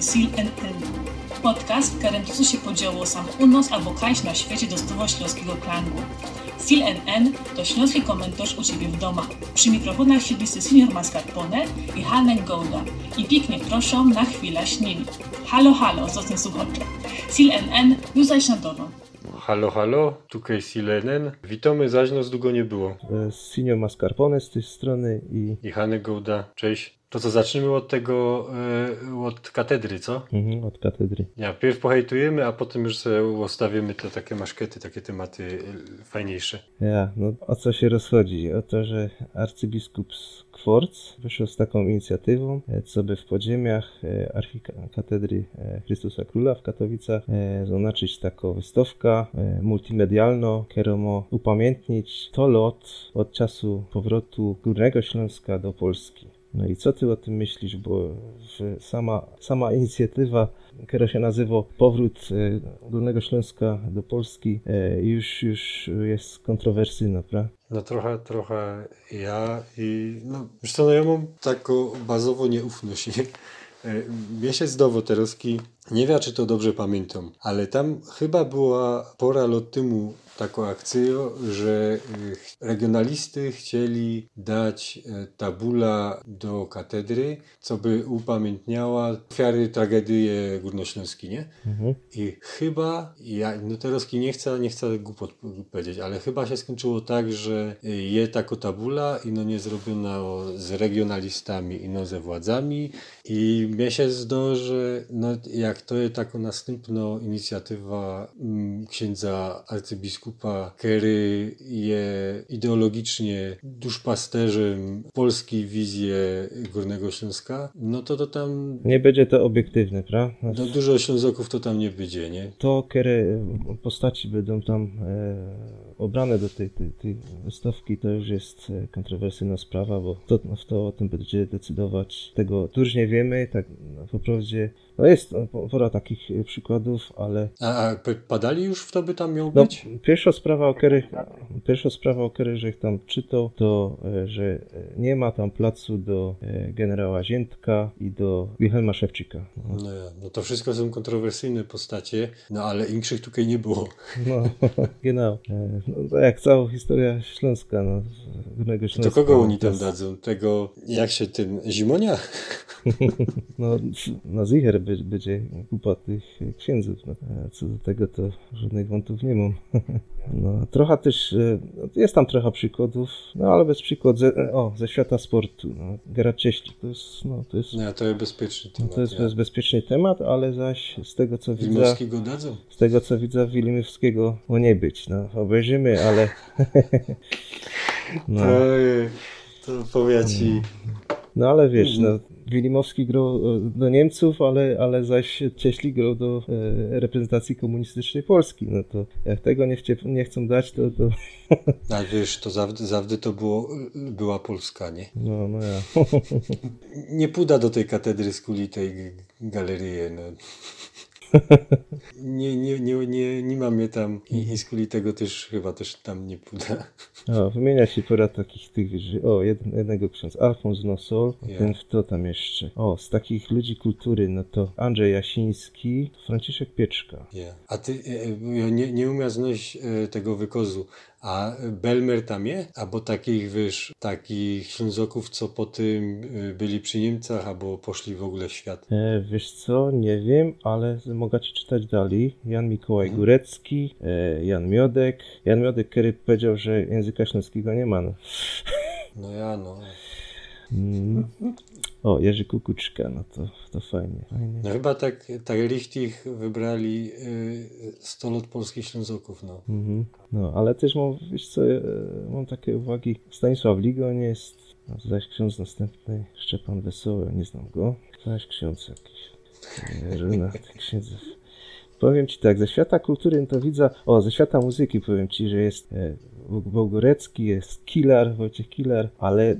i Sil NN. Podcast, w którym się podziało sam u nas albo kaś na świecie dostało śląskiego klangu. Sil NN to śląski komentarz u Ciebie w domach. Przy mikrofonach siedlisty senior mascarpone i Hanen Golda. I pięknie proszę na chwilę śnili. Halo, halo, zostań słuchacze. Sil NN, już zaś na dono. Halo, halo, tutaj Silenen. Witamy, zaś nas długo nie było. E, Senior Mascarpone z tej strony i I Hany Gołda, cześć. To co, zaczniemy od tego, e, od katedry, co? mhm, od katedry. Ja, pierw pohejtujemy, a potem już sobie ustawimy te takie maszkety, takie tematy e, fajniejsze. Ja, no o co się rozchodzi? O to, że arcybiskup z Kworc wyszedł z taką inicjatywą, e, co by w podziemiach e, archikatedry e, Chrystusa Króla w Katowicach zaznaczyć taką wystawkę multimedialną, którą upamiętnić to lot od czasu powrotu Górnego Śląska do Polski. No i co ty o tym myślisz, bo sama, sama inicjatywa, która się nazywa Powrót e, Górnego Śląska do Polski, e, już, już jest kontrowersyjna, prawda? No trochę, trochę ja i no, co, no ja mam taką bazowo nieufność. nie? E, Miesiąc do Woterowski, nie wiem czy to dobrze pamiętam, ale tam chyba była pora lat temu taką akcję, że y, regionalisty chcieli dać e, tabula do katedry, co by upamiętniała ofiary tragedii górnośląskiej, nie? Mhm. I chyba, ja, no teraz nie chcę, nie chcę głupot powiedzieć, ale chyba się skończyło tak, że je tako tabula i no nie zrobiona z regionalistami i no ze władzami i mnie się zdo, że no jak to jest taka następna inicjatywa mm, księdza arcybiskupa, który je ideologicznie duszpasterzem polskiej wizji Górnego Śląska, no to to tam Nie będzie to obiektywne, prawda? no, dużo Ślązoków to tam nie będzie, nie? To, które postaci będą tam e, obrane do tej, tej, tej wystawki, to już jest e, kontrowersyjna sprawa, bo to, w to o tym będzie decydować. Tego już nie wiemy, tak no, po prawdzie, no jest no, po- pora takich e, przykładów, ale A, a padali już w to by tam miał No, być? pierwsza sprawa, o której, pierwsza sprawa, o której żech tam czytał, to, e, że nie ma tam placu do generała Ziętka i do Wilhelma Szewczyka. No, No, no to wszystko są kontrowersyjne postacie, no ale inkszych tutaj nie było. no genau. E, No, to jak cała historia Śląska, no, Górnego To Śląska. kogo oni to tam dadzą? Tego, jak się ten, Zimonia? No, na zicher be- będzie kupa tych księdzów. No. Co do tego, to żadnych wątów nie mam. No, trochę też, e, no, jest tam trochę przykładów, no ale bez przykład ze, o, ze świata sportu. No. Gerard Cieślik, to jest, no, to jest, No to jest bezpieczny temat. to jest ja. bezpieczny temat, ale zaś z tego, co widzę, Rimowskiego dadzą? z tego, co widzę, Wilimowskiego o nie być. No, obejrzymy, ale... no. To, to powie ci, No ale wiesz, no, Wilimowski grał e, do Niemców, ale, ale zaś Cieśli grał do e, reprezentacji komunistycznej Polski. No to jak tego nie, chcie, nie chcą dać, to, to a wiesz, to zawdy, zawdy to było, była Polska, nie? no, no ja. Nie puda do tej katedry z kuli tej g- galerii, no. Nie, nie, nie, nie, nie mam mnie tam i, i z kuli tego też chyba też tam nie puda. O, wymienia się pora takich tych, że o, jed, jednego ksiądz Alfons Nosol, Ja. ten kto tam jeszcze? O, z takich ludzi kultury, no to Andrzej Jasiński, Franciszek Pieczka. Ja. A ty e, e, nie, nie umiem znaleźć e, tego wykozu. A Belmer tam jest? Albo takich, wiesz, takich Ślązoków, co po tym e, byli przy Niemcach, albo poszli w ogóle w świat. E, wiesz co, nie wiem, ale mogę ci czytać dalej. Jan Mikołaj Mhm. Górecki, e, Jan Miodek. Jan Miodek, który powiedział, że języka śląskiego nie ma. No. No ja, no. Mm. O, Jerzy Kukuczka, no to, to fajnie. fajnie. No chyba tak, tak richtig wybrali y, 100 lat polskich Ślązoków, no. Mhm. No, ale też mam, wiesz co, e, mam takie uwagi. Stanisław Ligoń jest, no, zaś ksiądz następny, Szczepan Wesoły, nie znam go. Zaś ksiądz jakiś, tych księdzów. Powiem ci tak, ze świata kultury to widzę, o, ze świata muzyki powiem ci, że jest e, Wołgorecki, jest Killer, Wojciech Killer, ale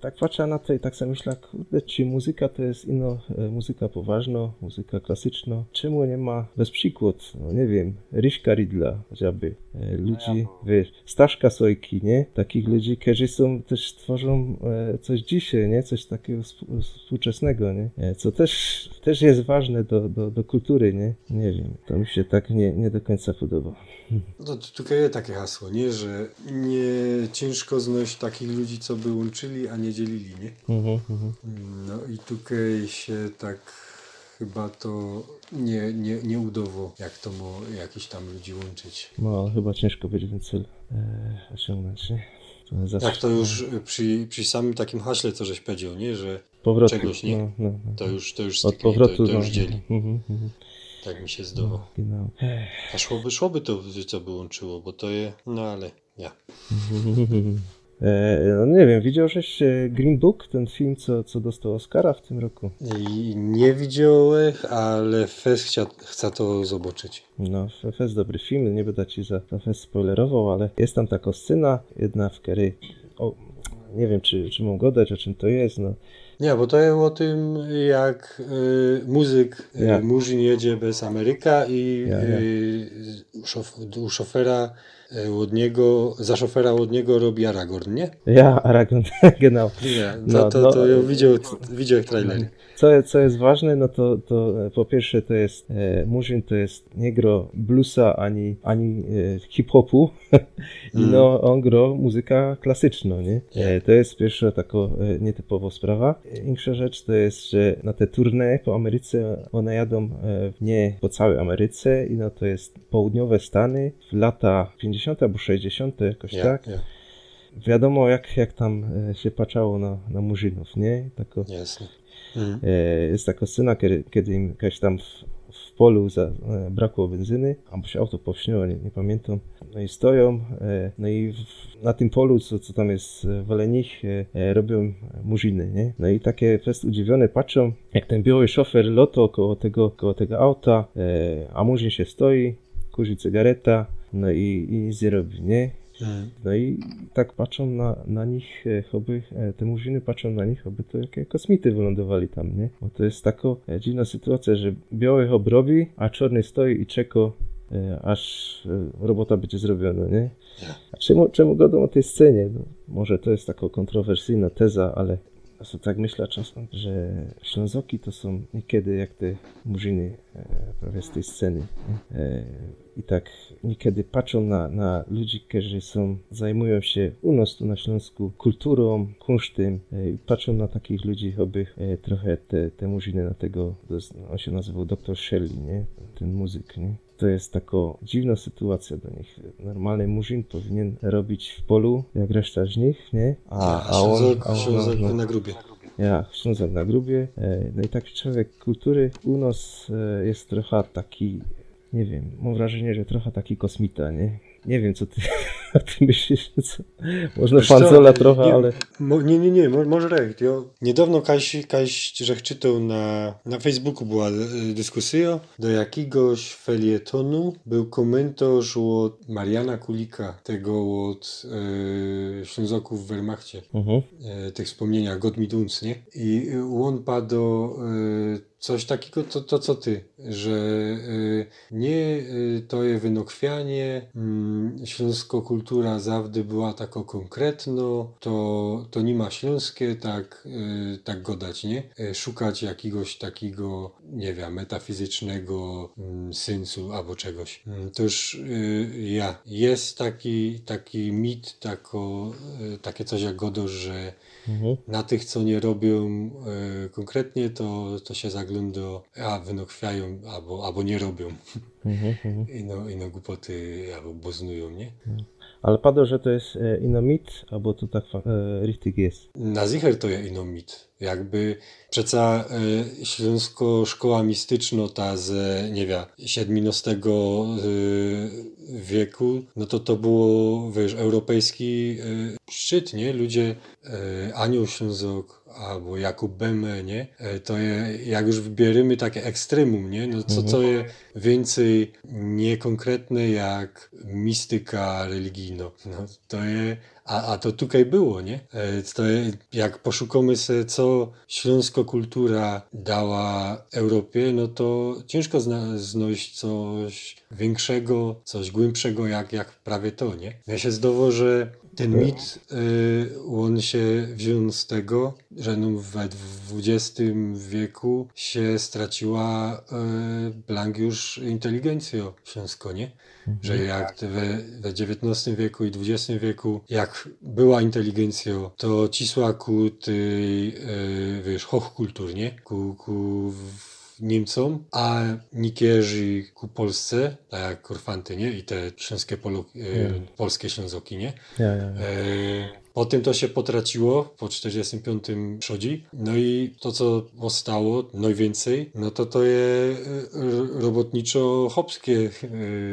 tak patrzę na to i tak sobie myślę, kurde, czy muzyka to jest ino e, muzyka poważna, muzyka klasyczna? Czemu nie ma bez przykład, no nie wiem, Ryśka Ridla chociażby, e, ludzi, wiesz, Staszka Sojki, nie? Takich ludzi, którzy są, też tworzą e, coś dzisiaj, nie? Coś takiego współ- współczesnego, nie? E, Co też, też jest ważne do, do, do kultury, nie? Nie wiem, to mi się tak nie, nie do końca podoba. No to tutaj jest takie hasło, nie? Że nie ciężko znaleźć takich ludzi, co by łączyli, a nie dzielili, nie? Mhm, mhm. No i tutaj się tak chyba to nie, nie, nie udało, jak to mo jakiś tam ludzi łączyć. No, chyba ciężko będzie ten cel e, osiągnąć, nie? To Jak to już przy, przy samym takim haśle, co żeś powiedział, nie? Że powrotu. czegoś, nie? No, no, no. to już, to już Od styknie, powrotu. to, to no. już dzieli. Mhm. Tak mi się zdawało. Genau. A szłoby, szłoby to, co by łączyło, bo to je, no ale ja. E, no nie wiem, widziałeś e, Green Book, ten film, co, co dostał Oscara w tym roku? I nie widziałem, ale Fes chcia, chce to zobaczyć. No, jest dobry film, nie będę ci za to fest spoilerował, ale jest tam taka scena, jedna w której, o, nie wiem, czy, czy mam gadać, o czym to jest, no. Nie, bo to jest o tym, jak y, muzyk, y, Jak? Murzyn jedzie bez Ameryka i Ja, ja. y, szof, u szofera y, od niego, za szofera od niego robi Aragorn, nie? Ja, Aragon, genau. Nie, to, No, to, no. to ja widział, widział trailery. Co, co jest ważne, no to, to po pierwsze to jest, e, Murzyn to jest nie gro bluesa ani, ani e, hip-hopu, i no on gro muzyka klasyczna, nie? E, to jest pierwsza taka e, nietypowa sprawa. Inksza rzecz to jest, że na te tournée po Ameryce one jadą e, nie po całej Ameryce i no to jest południowe Stany w lata 50 albo 60 jakoś Ja, tak. ja, Wiadomo jak, jak tam e, się patrzało na, na Murzynów, nie? Tako, jasne. Mm. E, jest taka scena, kiedy, kiedy im jakaś tam w, polu za, e, brakło benzyny, albo się auto powśniło, nie, nie pamiętam. No i stoją, e, no i w, na tym polu, co, co tam jest w nich, e, robią murzyny, nie? No i takie fest udziwione patrzą, jak ten biały szofer loto koło tego, koło tego auta, e, a murzyn się stoi, kurzy cygareta, no i, i nic nie robi, nie? Mm. No i tak patrzą na, na nich, e, choby, e, te murzyny patrzą na nich, aby to jakie kosmity wylądowali tam, nie? Bo to jest taka e, dziwna sytuacja, że biały obrobi, a czarny stoi i czeka, aż robota będzie zrobiona, nie? A czemu, czemu godą o tej scenie? No, może to jest taka kontrowersyjna teza, ale sobie tak myślę czasem, że Ślązoki to są niekiedy jak te murzyny e, prawie z tej sceny. E, I tak niekiedy patrzą na, na ludzi, którzy są, zajmują się u nas tu na Śląsku kulturą, kunsztem. E, i patrzą na takich ludzi, aby e, trochę te, te murzyny na tego, on się nazywał Dr. Shelley, nie? ten muzyk. Nie? To jest taka dziwna sytuacja do nich. Normalny murzyn powinien robić w polu, jak reszta z nich, nie? A, a on, Ślązok, a on no, na grubie. ja, Ślązak na grubie. E, No i taki człowiek kultury u nas e, jest trochę taki, nie wiem, mam wrażenie, że trochę taki kosmita, nie? Nie wiem, co ty o tym myślisz, co? Można fanzola trochę, nie, ale... Nie, nie, nie, mo, może. Ja niedawno Kaś, Kaś czytał na, na Facebooku była e, dyskusja do jakiegoś felietonu był komentarz od Mariana Kulika, tego od e, Ślązoków w Wehrmachcie, Mhm. e, tych wspomnieniach God mi Duns, nie? I e, on padł e, coś takiego, to, to co ty, że nie to je wynokwianie, mm, śląsko kultura zawdy była tako konkretno, to, to nie ma śląskie tak, e, tak godać, nie? E, szukać jakiegoś takiego, nie wiem, metafizycznego mm, sensu albo czegoś. Mm, To już e, ja. Jest taki, taki mit, tako, e, takie coś jak godo, że Mhm. na tych, co nie robią e, konkretnie, to, to się zagląda, a wynokwiają, albo, albo nie robią. Mhm. Mhm. I no, no głupoty albo boznują, nie? Ale padło, że to jest e, ino mit, albo to tak e, richtig jest. Na zicher to jest ino mit. Jakby przeca e, śląsko szkoła mistyczna ta z, nie wiem, XVII e, wieku, no to to było, wiesz, europejski e, szczyt, nie? Ludzie, e, Anioł Ślązok, albo Jakub Beme, nie? To je, jak już wybierzemy takie ekstremum, nie? No co, co je więcej niekonkretne jak mistyka religijna. No, to je A, a to tutaj było, nie? E, To jak poszukamy co śląsko kultura dała Europie, no to ciężko zna, znaleźć coś większego, coś głębszego, jak, jak prawie to, nie? Ja się zdało, że ten mit, y, on się wziął z tego, że no we XX wieku się straciła y, blank już inteligencjo śląsko, nie? Że jak we, we XIX wieku i XX wieku, jak była inteligencjo, to cisła ku tej, y, wiesz, hochkultur, nie? Ku, ku Niemcom, a nikierzy ku Polsce, tak jak Korfanty, nie? I te śląskie polo, e, polskie ślązoki, nie? Ja, ja, ja. E, Potem to się potraciło po 45 przodzi. No i to, co zostało, najwięcej, no to to jest robotniczo-chopskie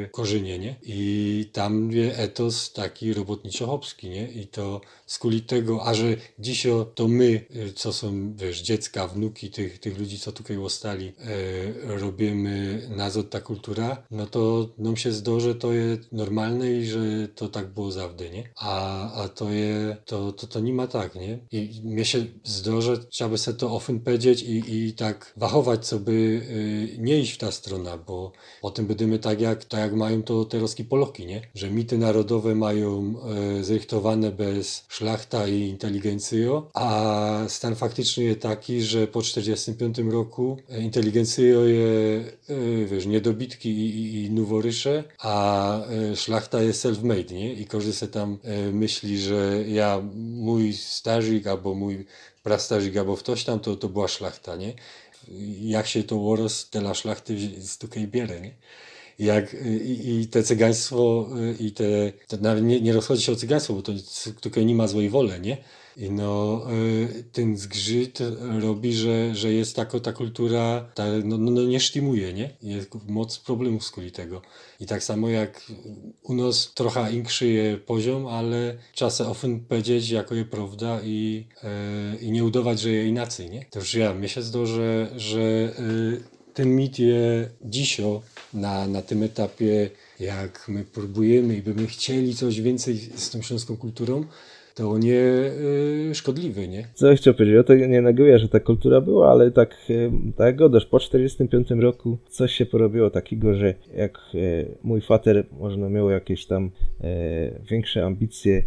e, korzenie, nie? I tam jest etos taki robotniczo-chopski, nie? I to z kuli tego, a że dzisiaj to my, e, co są, wiesz, dziecka, wnuki tych, tych ludzi, co tutaj ostali, e, robimy nazot ta kultura, no to nam się zdo, że to jest normalne i że to tak było zawsze, nie? A, a to je, to, to, to nie ma tak, nie? I mnie się zdo, że trzeba by sobie to ofen powiedzieć i, i tak wachować, co by y, nie iść w ta strona, bo potem będziemy tak jak, tak jak mają to te roski Poloki, nie? Że mity narodowe mają y, zrychtowane bez szlachta i inteligencjo, a stan faktyczny jest taki, że po 45 roku inteligencjo je, y, wiesz, niedobitki i, i, i noworysze, a y, szlachta jest self-made, nie? I każdy se tam y, myśli, że ja, mój starzyk albo mój prastarzyk albo ktoś tam, to, to była szlachta, nie? Jak się to urost tela szlachty z tukej bierze, nie? jak i, i te cygaństwo i te, nawet nie, nie rozchodzi się o cygaństwo, bo to tutaj nie ma złej woli, nie? I no, y, ten zgrzyt robi, że, że jest taka ta kultura, ta, no, no, no nie sztimuje, nie? Jest moc problemów z kuli tego. I tak samo jak u nas trochę inszy jest poziom, ale czasem often powiedzieć, jako je prawda i, y, i nie udawać, że je inaczej, nie? To już ja, mnie się że, że y, ten mit jest dzisiaj na, na tym etapie, jak my próbujemy i byśmy chcieli coś więcej z tą śląską kulturą, to nie y, szkodliwy, nie? Co chciałem powiedzieć, ja to nie neguję, że ta kultura była, ale tak, y, tak godasz, po 45 roku coś się porobiło takiego, że jak y, mój fater może miał jakieś tam większe ambicje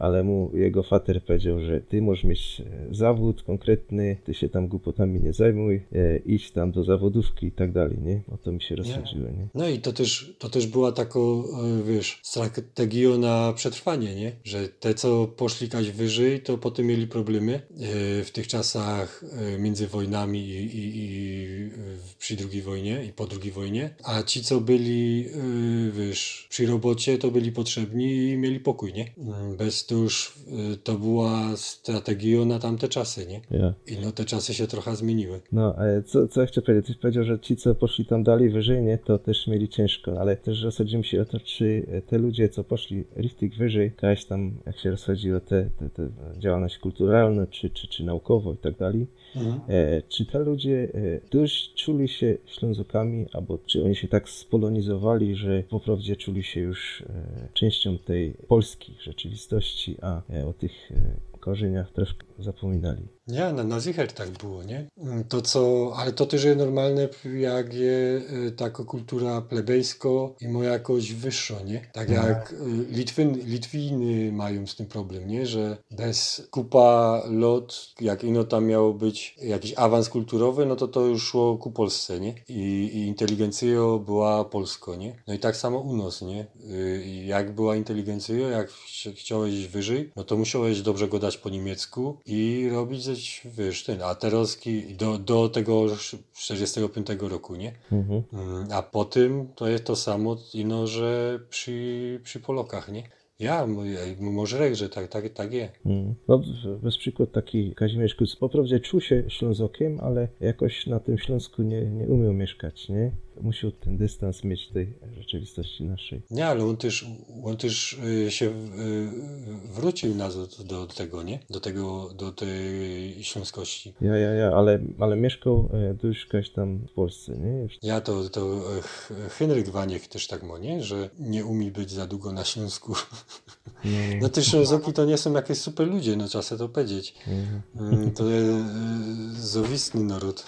ale mu jego fater powiedział, że ty możesz mieć e, zawód konkretny, ty się tam głupotami nie zajmuj, e, idź tam do zawodówki i tak dalej, nie? O to mi się rozchodziło, nie? No i to też, to też była taka, wiesz, strategia na przetrwanie, nie? Że te, co poszli kaś wyżej, to potem mieli problemy w tych czasach między wojnami i, i, i przy drugiej wojnie i po drugiej wojnie, a ci, co byli, wiesz, przy robocie, to byli potrzebni i mieli pokój, nie? To już y, to była strategia na tamte czasy, nie? Ja. I no te czasy się trochę zmieniły. No, co, co chcę powiedzieć? Ty powiedział, że ci, co poszli tam dalej wyżej, nie, to też mieli ciężko, ale też rozchodzimy się o to, czy te ludzie, co poszli richtig wyżej, jakaś tam, jak się rozchodzi o te, te, te działalność kulturalną, czy, czy, czy naukowo i tak dalej, mhm. e, czy te ludzie e, dość czuli się ślązokami, albo czy oni się tak spolonizowali, że po prawdzie czuli się już e, częścią tej Polski rzeczywistości, a o tych korzeniach troszkę zapominali. Nie, na, na Zicher tak było, nie? Mm, to co, ale to też jest normalne, jak je y, taka kultura plebejsko i ma jakoś wyższa, nie? Tak mhm. jak y, Litwin, Litwiny mają z tym problem, nie? Że bez kupa lot, jak ino tam miało być jakiś awans kulturowy, no to to już szło ku Polsce, nie? I, i inteligencja była polsko, nie? No i tak samo u nas, nie? Y, jak była inteligencja, jak chciałeś wyżej, no to musiałeś dobrze go dać po niemiecku i robić coś, wiesz, ten, a Teroski do, do tego 45 roku, nie? Mhm. Mm, a po tym to jest to samo, ino, że przy, przy Polokach, nie? Ja, może że tak, tak, tak jest. Hmm. No, bez przykład taki Kazimierz Kuc, po prawdzie czuł się Ślązokiem, ale jakoś na tym Śląsku nie, nie umiał mieszkać, nie? Musiał ten dystans mieć tej rzeczywistości naszej. Nie, ale on też, on też y, się y, wrócił nazad do tego, nie? Do tego, do tej śląskości. Ja, ja, ja, ale, ale mieszkał e, dość tam w Polsce, nie? Już Ja to, to e, Henryk Waniek też tak ma, nie? Że nie umie być za długo na Śląsku. nie, No te Ślązoki to nie są jakieś super ludzie, no trzeba sobie to powiedzieć. Mm, To jest e, zowisny naród.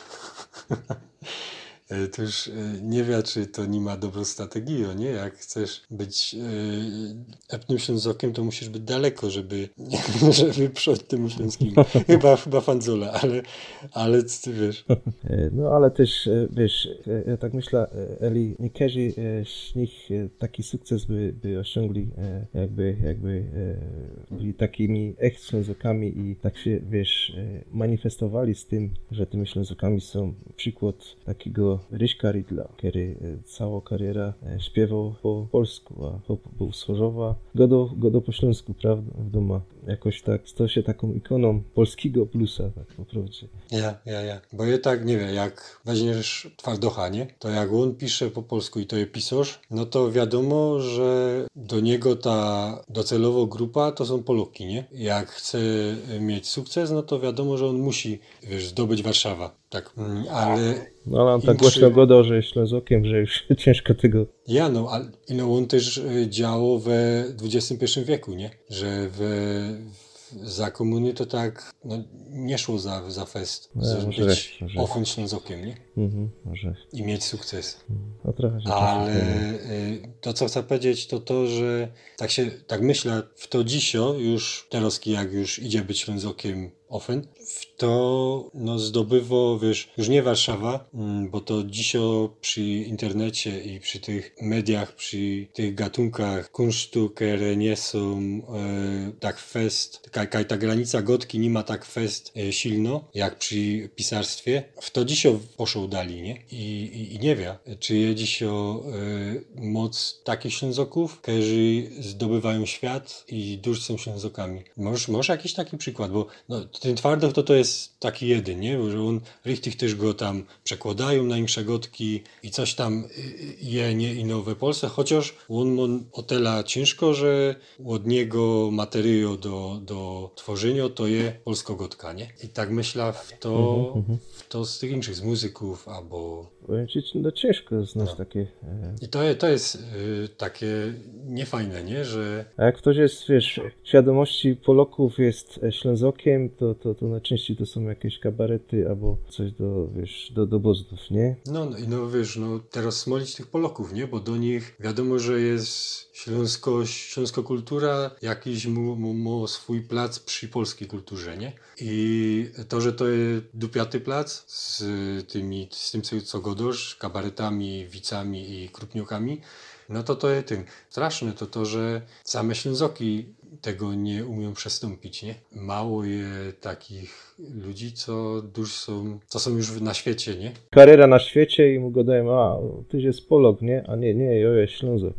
E, To już e, nie wie, czy to nie ma dobrą strategię, nie? Jak chcesz być epnym Ślązokiem, to musisz być daleko, żeby, żeby przodź temu śląskiemu. Chyba, chyba fanzola, ale, ale ty wiesz. E, No ale też, e, wiesz, e, ja tak myślę, Eli, nie każdy e, z nich taki sukces by, by osiągli, jakby, jakby byli takimi echt Ślązokami i tak się, wiesz, manifestowali z tym, że tymi Ślązokami są przykład takiego Ryśka Ridla, który całą karierę śpiewał po polsku, a był z Chorzowa, godo, godo po śląsku, prawda, domu. Jakoś tak, stał się taką ikoną polskiego bluesa, tak po. Ja, ja, ja. Bo je tak, nie wiem, jak weźmiesz twardocha, nie? To jak on pisze po polsku i to je pisarz, no to wiadomo, że do niego ta docelowa grupa to są Poloki, nie? Jak chce mieć sukces, no to wiadomo, że on musi, wiesz, zdobyć Warszawa. Tak, mm, ale No ale on tak głośno że jest Ślązokiem, że już ciężko tego... Ja, no, ale no, on też działał we XXI wieku, nie? Że w, za komuny to tak no, nie szło za, za fest, No, żeby może, być Ślązokiem, nie? Mhm, może... I mieć sukces. No trochę Ale czasem- y, to, co chcę powiedzieć, to to, że tak się, tak myślę, w to dzisio już, teraz jak już idzie być Ślązokiem Ofen, to no, zdobywo, wiesz, już nie Warszawa, mm, bo to dzisio przy internecie i przy tych mediach, przy tych gatunkach kunsztu, które nie są e, tak fest, taka, ta granica gotki nie ma tak fest e, silno, jak przy pisarstwie, w to dzisio poszło dali, nie? I, i, i nie wie, czy je dzisio e, moc takich Ślązoków, którzy zdobywają świat i duż są Ślązokami. Może, może jakiś taki przykład, bo no, ten Twardoch to to jest taki jeden, nie? Że on, richtig też go tam przekładają na insze gotki i coś tam y, y, je nie i nowe Polsce, chociaż on ma o tyle ciężko, że od niego materiał do, do tworzenia to je polsko-gotka, nie? I tak myślę w to, w to z tych innych, z muzyków albo no ciężko znać takie... E... i to, to jest y, takie niefajne, nie? Że A jak ktoś jest, wiesz, świadomości Polaków jest e, Ślązokiem, to, to, to najczęściej to są jakieś kabarety albo coś do, wiesz, do, do bozdów, nie? No, no no wiesz, no teraz smolić tych Polaków, nie? Bo do nich wiadomo, że jest śląsko, śląskokultura, jakiś mu, mu, mu swój plac przy polskiej kulturze, nie? I to, że to jest dupiaty plac z tymi, z tym, co- co godosz, kabaretami, wicami i krupniokami, no to to jest tym. Straszne to to, że same Ślązoki tego nie umią przestąpić, nie? Mało je takich ludzi, co dużo są, co są już na świecie, nie? Kariera na świecie i mu gadają, a, tyś jest Polok, nie? A nie, nie, ja jest Ślązok.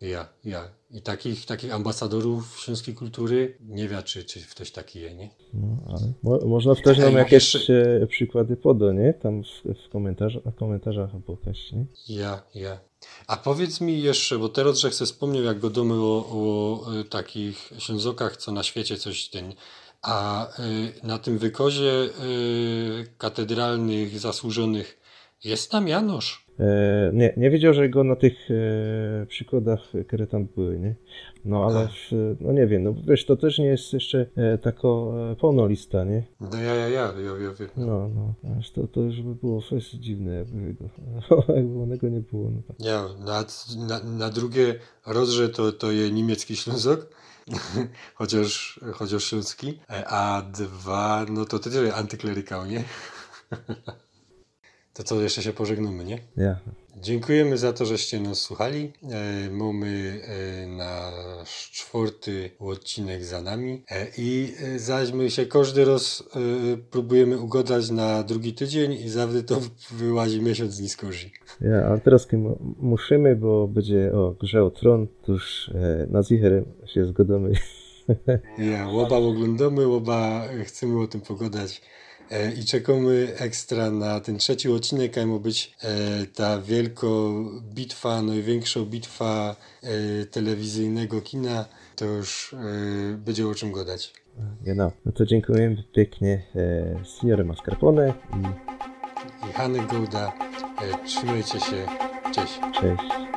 Ja, ja. I takich, takich ambasadorów śląskiej kultury nie wie, czy, czy ktoś taki je, nie? No, ale mo, można też nam jakieś jeszcze- e, przykłady poda, nie? Tam w, w komentarzach, na komentarzach albo jakaś, nie? Ja, ja. A powiedz mi jeszcze, bo teraz, że chcę wspomnieć, jak godomy o, o y, takich Ślązokach, co na świecie coś ten. A y, na tym wykozie y, katedralnych zasłużonych jest tam Janosz. E, nie, nie wiedział, że go na tych e, przykładach, które tam były, nie? No ale, w, no nie wiem, no wiesz, to też nie jest jeszcze e, taka pełna lista, nie? No ja, ja, ja, ja, ja wiem. No, no, aż to, to już by było fest dziwne, jakby go, jakby onego nie było, no tak. Ja, na, na, na drugie rozrze to, to je niemiecki Ślązok, chociaż, chociaż śląski, a dwa, no to też antyklerykał, nie? To co, jeszcze się pożegnamy, nie? Ja. Dziękujemy za to, żeście nas słuchali. E, mamy e, nasz czwarty odcinek za nami e, i e, zaś my się każdy raz e, próbujemy ugodać na drugi tydzień i zawsze to wyłazi miesiąc z niskości. Ja, a teraz kim musimy, bo będzie o grze o tron, to już e, na zicherem się zgodamy. Ja, łoba oglądamy, łoba chcemy o tym pogadać. E, I czekamy ekstra na ten trzeci odcinek, a ma być e, ta wielko bitwa, największa bitwa e, telewizyjnego kina. To już będzie o czym gadać. Genau. No to dziękujemy pięknie e, Signore Mascarpone i I Hany Gołda, e, trzymajcie się, cześć. cześć.